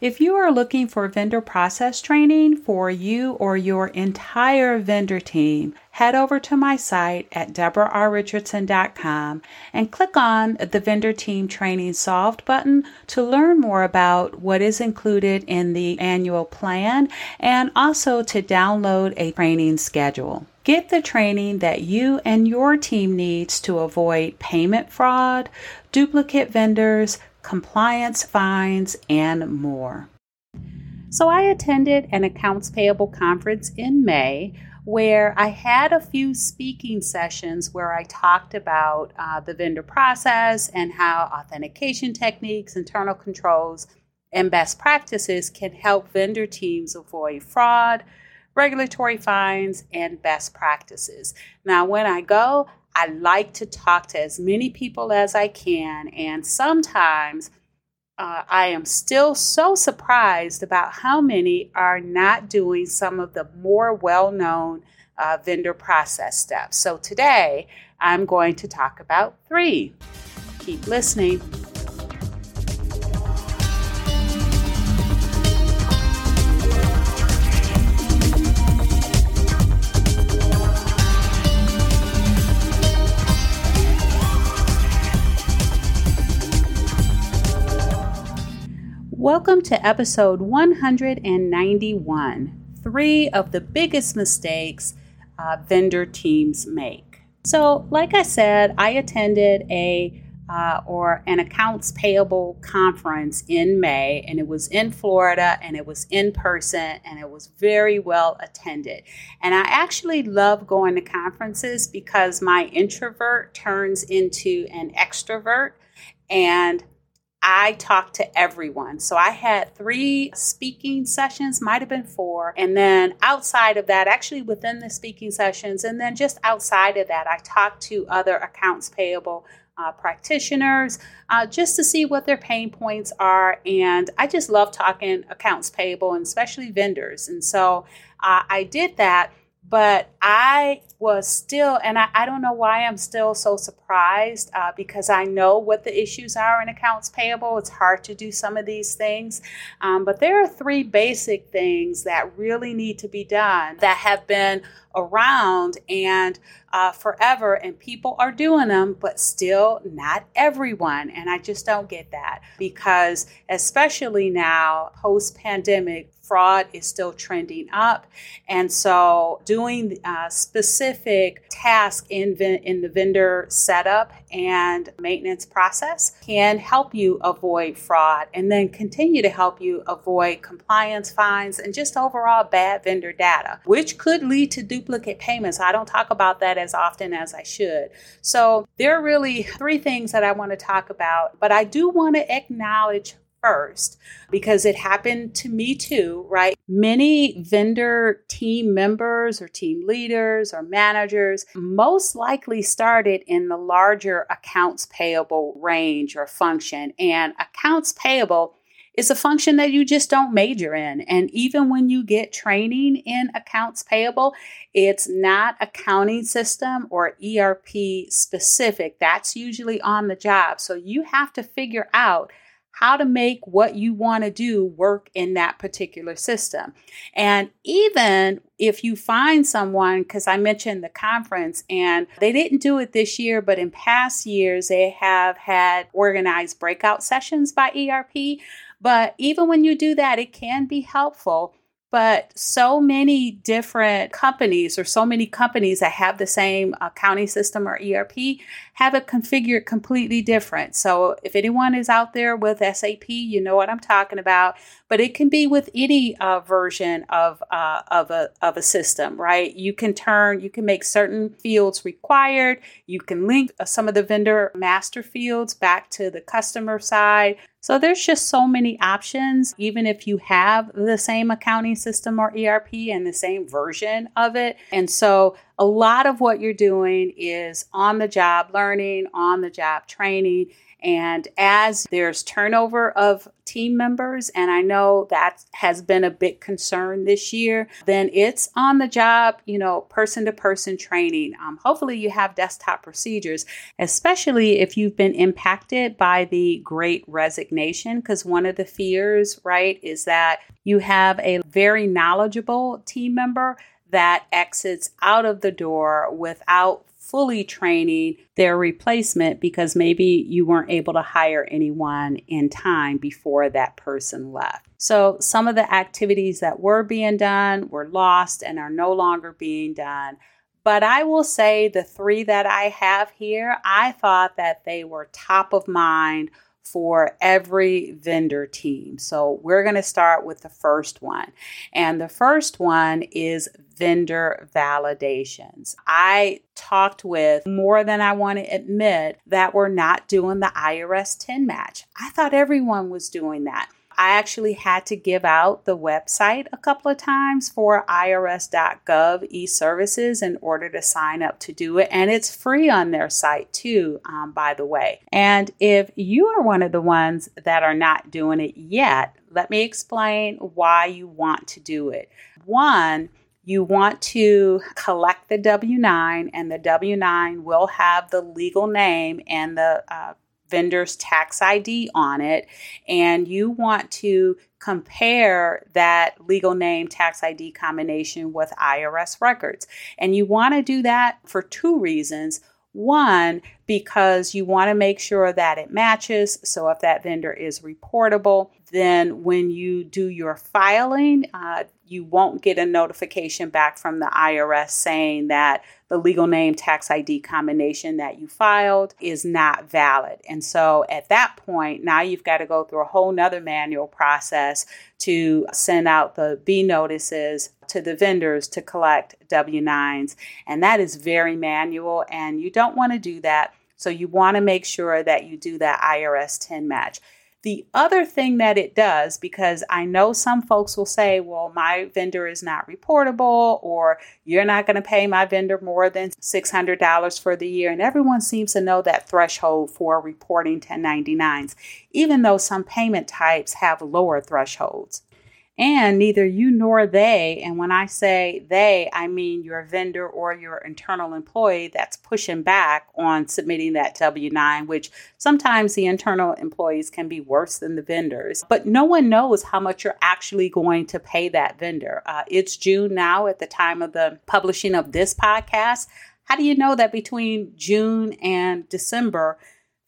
If you are looking for vendor process training for you or your entire vendor team, head over to my site at deborahrrichardson.com and click on the Vendor Team Training Solved button to learn more about what is included in the annual plan and also to download a training schedule. Get the training that you and your team needs to avoid payment fraud, duplicate vendors, compliance fines, and more. So, I attended an accounts payable conference in May where I had a few speaking sessions where I talked about uh, the vendor process and how authentication techniques, internal controls, and best practices can help vendor teams avoid fraud, regulatory fines, and best practices. Now, when I go, I like to talk to as many people as I can, and sometimes uh, I am still so surprised about how many are not doing some of the more well known uh, vendor process steps. So today I'm going to talk about three. Keep listening. Welcome to episode 191 Three of the biggest mistakes uh, vendor teams make. So, like I said, I attended a uh, or an accounts payable conference in May, and it was in Florida and it was in person and it was very well attended. And I actually love going to conferences because my introvert turns into an extrovert. And I talked to everyone. So I had three speaking sessions, might have been four. And then outside of that, actually within the speaking sessions, and then just outside of that, I talked to other accounts payable uh, practitioners uh, just to see what their pain points are. And I just love talking accounts payable and especially vendors. And so uh, I did that. But I was still, and I, I don't know why I'm still so surprised uh, because I know what the issues are in accounts payable. It's hard to do some of these things. Um, but there are three basic things that really need to be done that have been around and uh, forever, and people are doing them, but still not everyone. And I just don't get that because, especially now, post pandemic, fraud is still trending up. And so, doing uh, specific tasks in, in the vendor setup and maintenance process can help you avoid fraud and then continue to help you avoid compliance fines and just overall bad vendor data, which could lead to duplicate payments. I don't talk about that as often as I should. So, there are really three things that I want to talk about, but I do want to acknowledge first because it happened to me too, right? Many vendor team members or team leaders or managers most likely started in the larger accounts payable range or function. And accounts payable is a function that you just don't major in. And even when you get training in accounts payable, it's not accounting system or ERP specific. That's usually on the job. So you have to figure out how to make what you want to do work in that particular system. And even if you find someone, because I mentioned the conference and they didn't do it this year, but in past years, they have had organized breakout sessions by ERP. But even when you do that, it can be helpful but so many different companies or so many companies that have the same accounting system or ERP have it configured completely different. So if anyone is out there with SAP, you know what I'm talking about. But it can be with any uh, version of uh, of a of a system, right? You can turn, you can make certain fields required. You can link uh, some of the vendor master fields back to the customer side. So there's just so many options, even if you have the same accounting system or ERP and the same version of it. And so a lot of what you're doing is on the job learning, on the job training. And as there's turnover of team members, and I know that has been a big concern this year, then it's on the job, you know, person to person training. Um, hopefully, you have desktop procedures, especially if you've been impacted by the great resignation, because one of the fears, right, is that you have a very knowledgeable team member that exits out of the door without fully training their replacement because maybe you weren't able to hire anyone in time before that person left. So, some of the activities that were being done were lost and are no longer being done. But I will say the three that I have here, I thought that they were top of mind for every vendor team. So we're going to start with the first one. And the first one is vendor validations. I talked with more than I want to admit that we're not doing the IRS TIN match. I thought everyone was doing that. I actually had to give out the website a couple of times for irs.gov e-services in order to sign up to do it. And it's free on their site too, um, by the way. And if you are one of the ones that are not doing it yet, let me explain why you want to do it. One, you want to collect the W 9, and the W 9 will have the legal name and the uh, vendor's tax ID on it, and you want to compare that legal name tax ID combination with IRS records. And you want to do that for two reasons. One, because you want to make sure that it matches. So if that vendor is reportable, then when you do your filing, uh, you won't get a notification back from the IRS saying that the legal name tax ID combination that you filed is not valid. And so at that point, now you've got to go through a whole nother manual process to send out the B notices to the vendors to collect W 9s. And that is very manual, and you don't want to do that. So you want to make sure that you do that IRS TIN match. The other thing that it does, because I know some folks will say, well, my vendor is not reportable, or you're not going to pay my vendor more than $600 for the year. And everyone seems to know that threshold for reporting 1099s, even though some payment types have lower thresholds and neither you nor they, and when I say they, I mean your vendor or your internal employee that's pushing back on submitting that W 9, which sometimes the internal employees can be worse than the vendors. But no one knows how much you're actually going to pay that vendor. Uh, it's June now at the time of the publishing of this podcast. How do you know that between June and December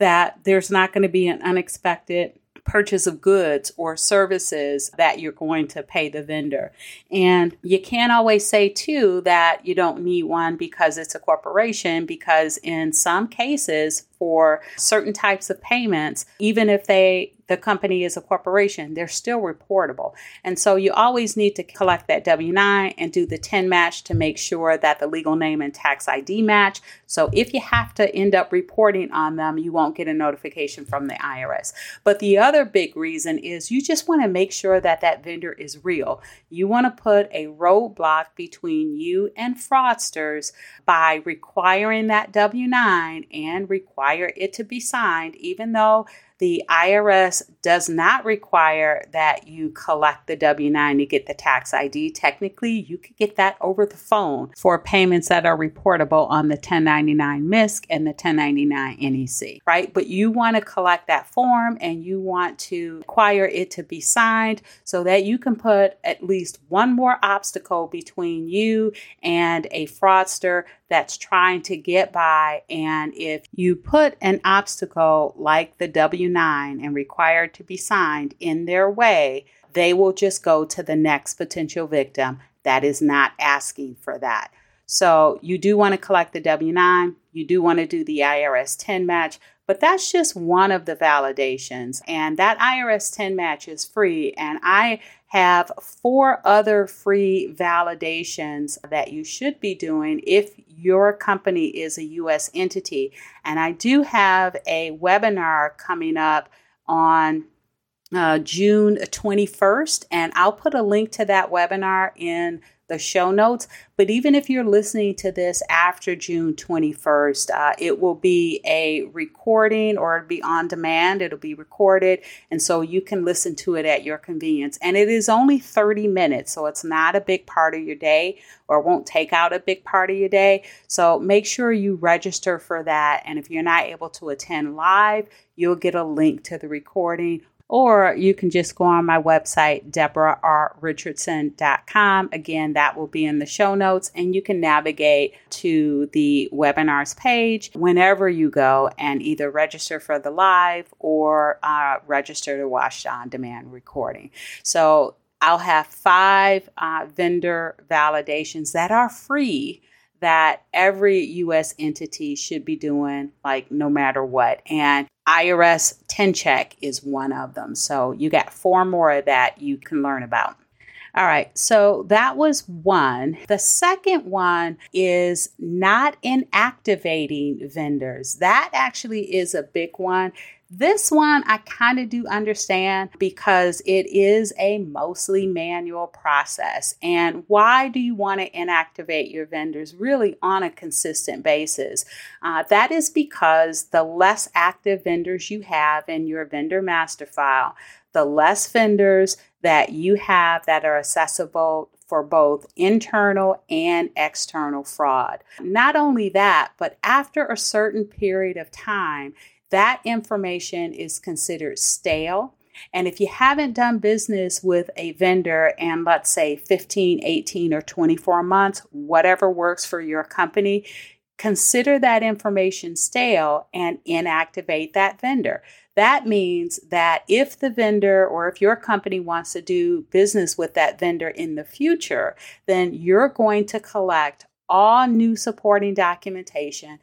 that there's not going to be an unexpected purchase of goods or services that you're going to pay the vendor. And you can't always say, too, that you don't need one because it's a corporation, because in some cases, for certain types of payments, even if they the company is a corporation, they're still reportable. And so you always need to collect that W 9 and do the TIN match to make sure that the legal name and tax ID match. So if you have to end up reporting on them, you won't get a notification from the IRS. But the other big reason is you just want to make sure that that vendor is real. You want to put a roadblock between you and fraudsters by requiring that W 9 and require it to be signed, even though the IRS does not require that you collect the W 9 to get the tax ID. Technically, you could get that over the phone for payments that are reportable on the 1099 MISC and the 1099 NEC, right? But you want to collect that form and you want to require it to be signed so that you can put at least one more obstacle between you and a fraudster that's trying to get by. And if you put an obstacle like the W 9 and required to be signed in their way, they will just go to the next potential victim that is not asking for that. So you do want to collect the W 9, you do want to do the IRS TIN match, but that's just one of the validations. And that IRS TIN match is free. And I have four other free validations that you should be doing if your company is a US entity. And I do have a webinar coming up on uh, June 21st, and I'll put a link to that webinar in the show notes. But even if you're listening to this after June 21st, uh, it will be a recording or it'll be on demand. It'll be recorded. And so you can listen to it at your convenience. And it is only 30 minutes. So it's not a big part of your day or won't take out a big part of your day. So make sure you register for that. And if you're not able to attend live, you'll get a link to the recording or you can just go on my website, deborah.r.richardson.com. Again, that will be in the show notes, and you can navigate to the webinars page whenever you go and either register for the live or uh, register to watch on demand recording. So I'll have five uh, vendor validations that are free that every US entity should be doing, like no matter what. And IRS TIN check is one of them. So you got four more of that you can learn about. All right, so that was one. The second one is not inactivating vendors. That actually is a big one. This one I kind of do understand because it is a mostly manual process. And why do you want to inactivate your vendors really on a consistent basis? Uh, that is because the less active vendors you have in your vendor master file, the less vendors that you have that are accessible for both internal and external fraud. Not only that, but after a certain period of time, that information is considered stale. And if you haven't done business with a vendor and let's say 15, 18, or 24 months, whatever works for your company, consider that information stale and inactivate that vendor. That means that if the vendor or if your company wants to do business with that vendor in the future, then you're going to collect all new supporting documentation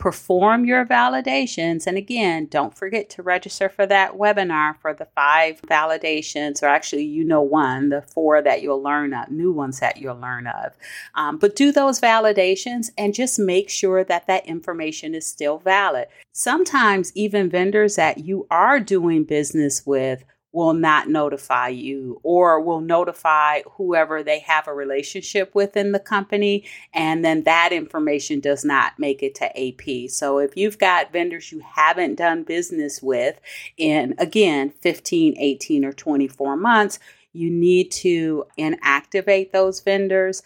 perform your validations. And again, don't forget to register for that webinar for the five validations, or actually, you know, one, the four that you'll learn of, new ones that you'll learn of. Um, but do those validations and just make sure that that information is still valid. Sometimes, even vendors that you are doing business with will not notify you or will notify whoever they have a relationship with in the company and then that information does not make it to AP. So if you've got vendors you haven't done business with in again 15, 18 or 24 months, you need to inactivate those vendors.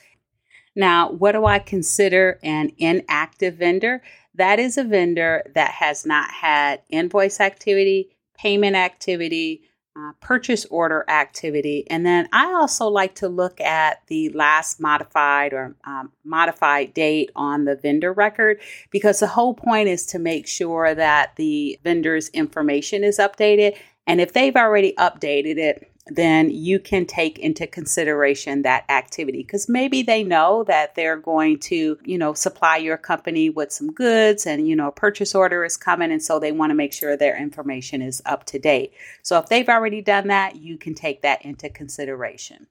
Now, what do I consider an inactive vendor? That is a vendor that has not had invoice activity, payment activity, uh, purchase order activity. And then I also like to look at the last modified or um, modified date on the vendor record because the whole point is to make sure that the vendor's information is updated. And if they've already updated it, then you can take into consideration that activity because maybe they know that they're going to, you know, supply your company with some goods and, you know, a purchase order is coming. And so they want to make sure their information is up to date. So if they've already done that, you can take that into consideration.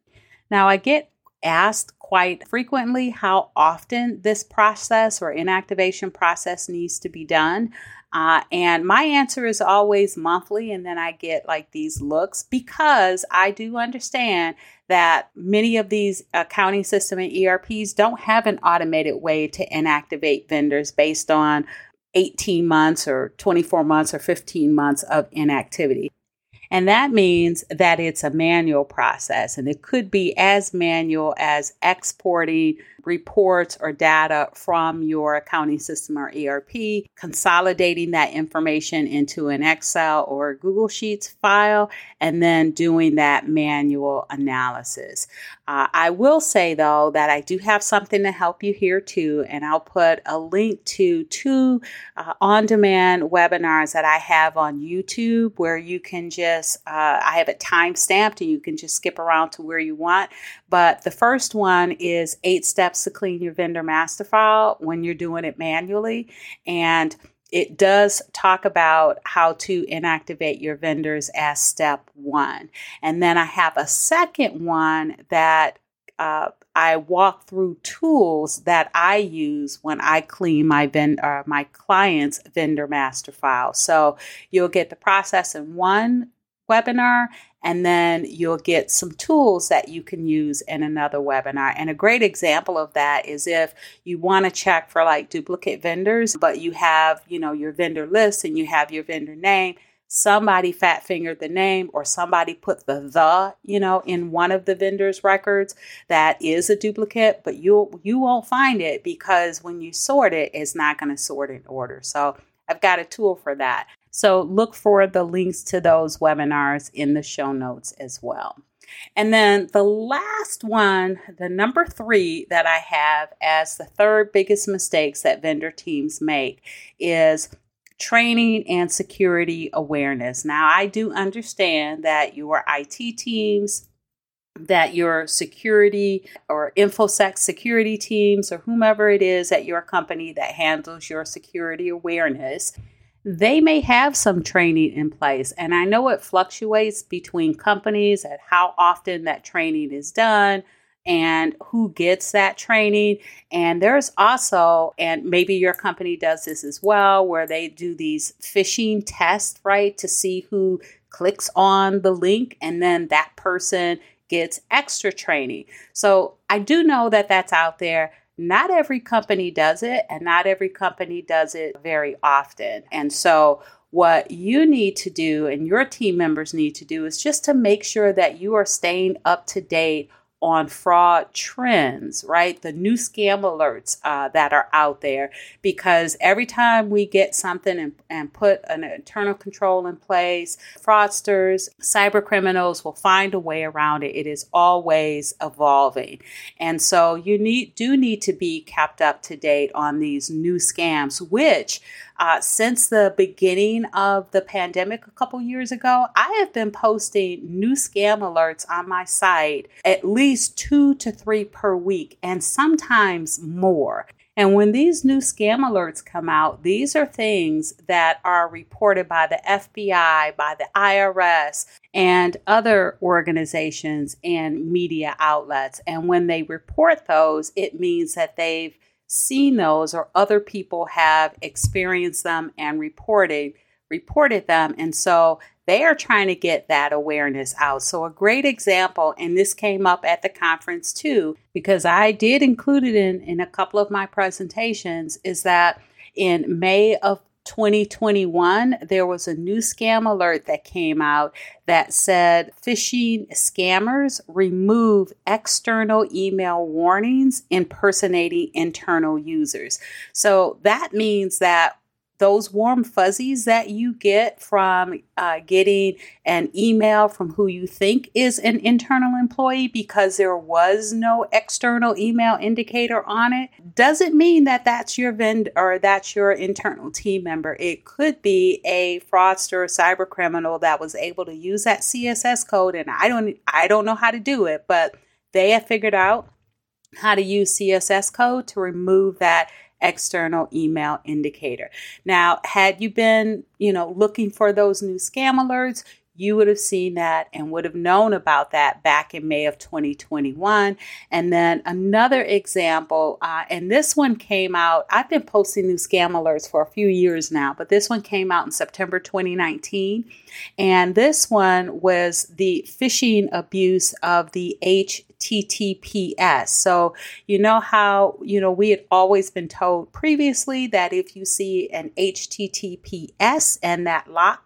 Now, I get asked quite frequently how often this process or inactivation process needs to be done. Uh, and my answer is always monthly, and then I get like these looks because I do understand that many of these accounting system and ERPs don't have an automated way to inactivate vendors based on 18 months or 24 months or 15 months of inactivity. And that means that it's a manual process, and it could be as manual as exporting reports or data from your accounting system or ERP, consolidating that information into an Excel or Google Sheets file, and then doing that manual analysis. Uh, I will say though that I do have something to help you here too, and I'll put a link to two uh, on demand webinars that I have on YouTube where you can just, uh, I have it time stamped and you can just skip around to where you want. But the first one is eight steps to clean your vendor master file when you're doing it manually. And it does talk about how to inactivate your vendors as step one. And then I have a second one that uh, I walk through tools that I use when I clean my vendor, uh, my client's vendor master file. So you'll get the process in one webinar, and then you'll get some tools that you can use in another webinar. And a great example of that is if you want to check for like duplicate vendors, but you have, you know, your vendor list and you have your vendor name somebody fat fingered the name or somebody put the the you know in one of the vendor's records that is a duplicate but you you won't find it because when you sort it it's not going to sort in order so i've got a tool for that so look for the links to those webinars in the show notes as well and then the last one, the number three that I have as the third biggest mistakes that vendor teams make is training and security awareness. Now, I do understand that your IT teams, that your security or infosec security teams or whomever it is at your company that handles your security awareness they may have some training in place and i know it fluctuates between companies at how often that training is done and who gets that training. And there's also, and maybe your company does this as well, where they do these phishing tests, right, to see who clicks on the link and then that person gets extra training. So I do know that that's out there. Not every company does it, and not every company does it very often. And so, what you need to do and your team members need to do is just to make sure that you are staying up to date on fraud trends, right? The new scam alerts uh, that are out there, because every time we get something and, and put an internal control in place, fraudsters, cyber criminals will find a way around it. It is always evolving. And so you need do need to be kept up to date on these new scams, which uh, since the beginning of the pandemic a couple years ago, I have been posting new scam alerts on my site at least two to three per week and sometimes more. And when these new scam alerts come out, these are things that are reported by the FBI, by the IRS, and other organizations and media outlets. And when they report those, it means that they've seen those or other people have experienced them and reported reported them and so they are trying to get that awareness out. So a great example and this came up at the conference too because I did include it in in a couple of my presentations is that in May of 2021, there was a new scam alert that came out that said phishing scammers remove external email warnings impersonating internal users. So that means that those warm fuzzies that you get from uh, getting an email from who you think is an internal employee because there was no external email indicator on it doesn't mean that that's your vendor or that's your internal team member. It could be a fraudster cyber criminal that was able to use that CSS code and I don't I don't know how to do it, but they have figured out how to use CSS code to remove that external email indicator. Now, had you been, you know, looking for those new scam alerts, you would have seen that and would have known about that back in May of 2021. And then another example, uh, and this one came out, I've been posting new scam alerts for a few years now, but this one came out in September 2019. And this one was the phishing abuse of the H HTTPS. So, you know how, you know, we had always been told previously that if you see an HTTPS and that lock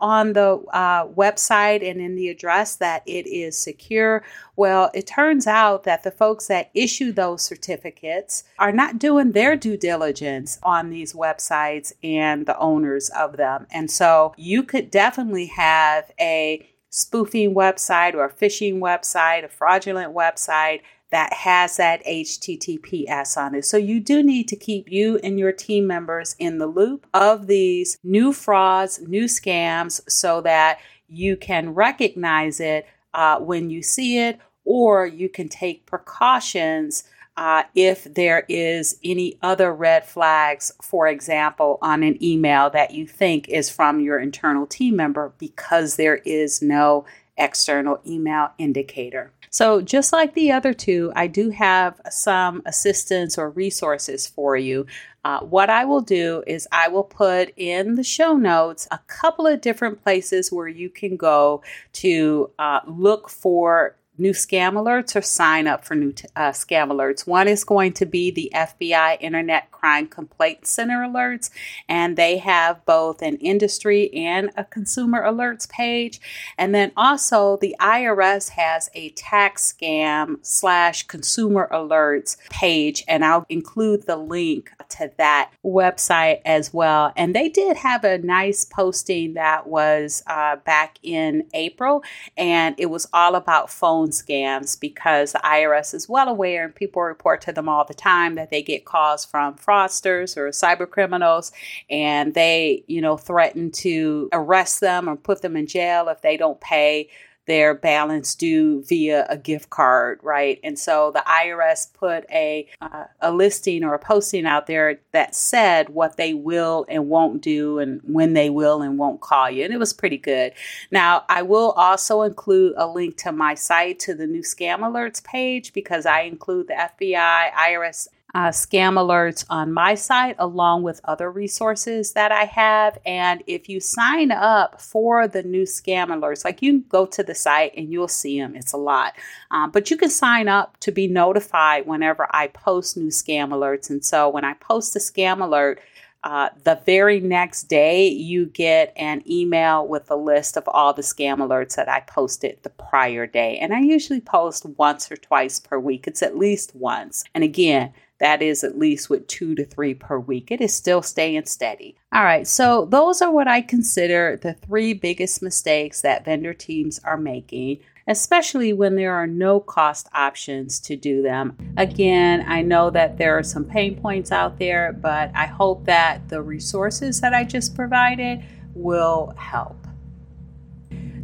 on the uh, website and in the address that it is secure. Well, it turns out that the folks that issue those certificates are not doing their due diligence on these websites and the owners of them. And so you could definitely have a spoofing website or a phishing website, a fraudulent website that has that HTTPS on it. So you do need to keep you and your team members in the loop of these new frauds, new scams, so that you can recognize it uh, when you see it, or you can take precautions uh, if there is any other red flags, for example, on an email that you think is from your internal team member because there is no external email indicator. So, just like the other two, I do have some assistance or resources for you. Uh, what I will do is I will put in the show notes a couple of different places where you can go to uh, look for new scam alerts or sign up for new t- uh, scam alerts. One is going to be the FBI Internet Crime Complaint Center alerts, and they have both an industry and a consumer alerts page. And then also the IRS has a tax scam slash consumer alerts page, and I'll include the link to that website as well. And they did have a nice posting that was uh, back in April, and it was all about scams because the IRS is well aware and people report to them all the time that they get calls from fraudsters or cyber criminals and they, you know, threaten to arrest them or put them in jail if they don't pay their balance due via a gift card, right? And so the IRS put a uh, a listing or a posting out there that said what they will and won't do and when they will and won't call you, and it was pretty good. Now I will also include a link to my site to the new scam alerts page because I include the FBI, IRS uh, scam alerts on my site, along with other resources that I have. And if you sign up for the new scam alerts, like you go to the site and you'll see them, it's a lot. Um, but you can sign up to be notified whenever I post new scam alerts. And so when I post a scam alert, uh, the very next day, you get an email with a list of all the scam alerts that I posted the prior day. And I usually post once or twice per week. It's at least once. And again, that is at least with two to three per week. It is still staying steady. All right, so those are what I consider the three biggest mistakes that vendor teams are making especially when there are no cost options to do them. Again, I know that there are some pain points out there, but I hope that the resources that I just provided will help.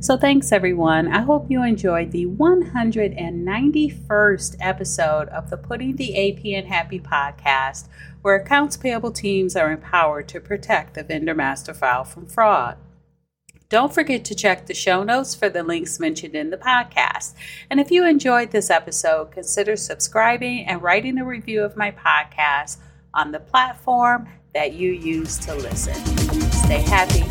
So, thanks everyone. I hope you enjoyed the 191st episode of the Putting the AP Happy podcast, where accounts payable teams are empowered to protect the vendor master file from fraud. Don't forget to check the show notes for the links mentioned in the podcast. And if you enjoyed this episode, consider subscribing and writing a review of my podcast on the platform that you use to listen. Stay happy.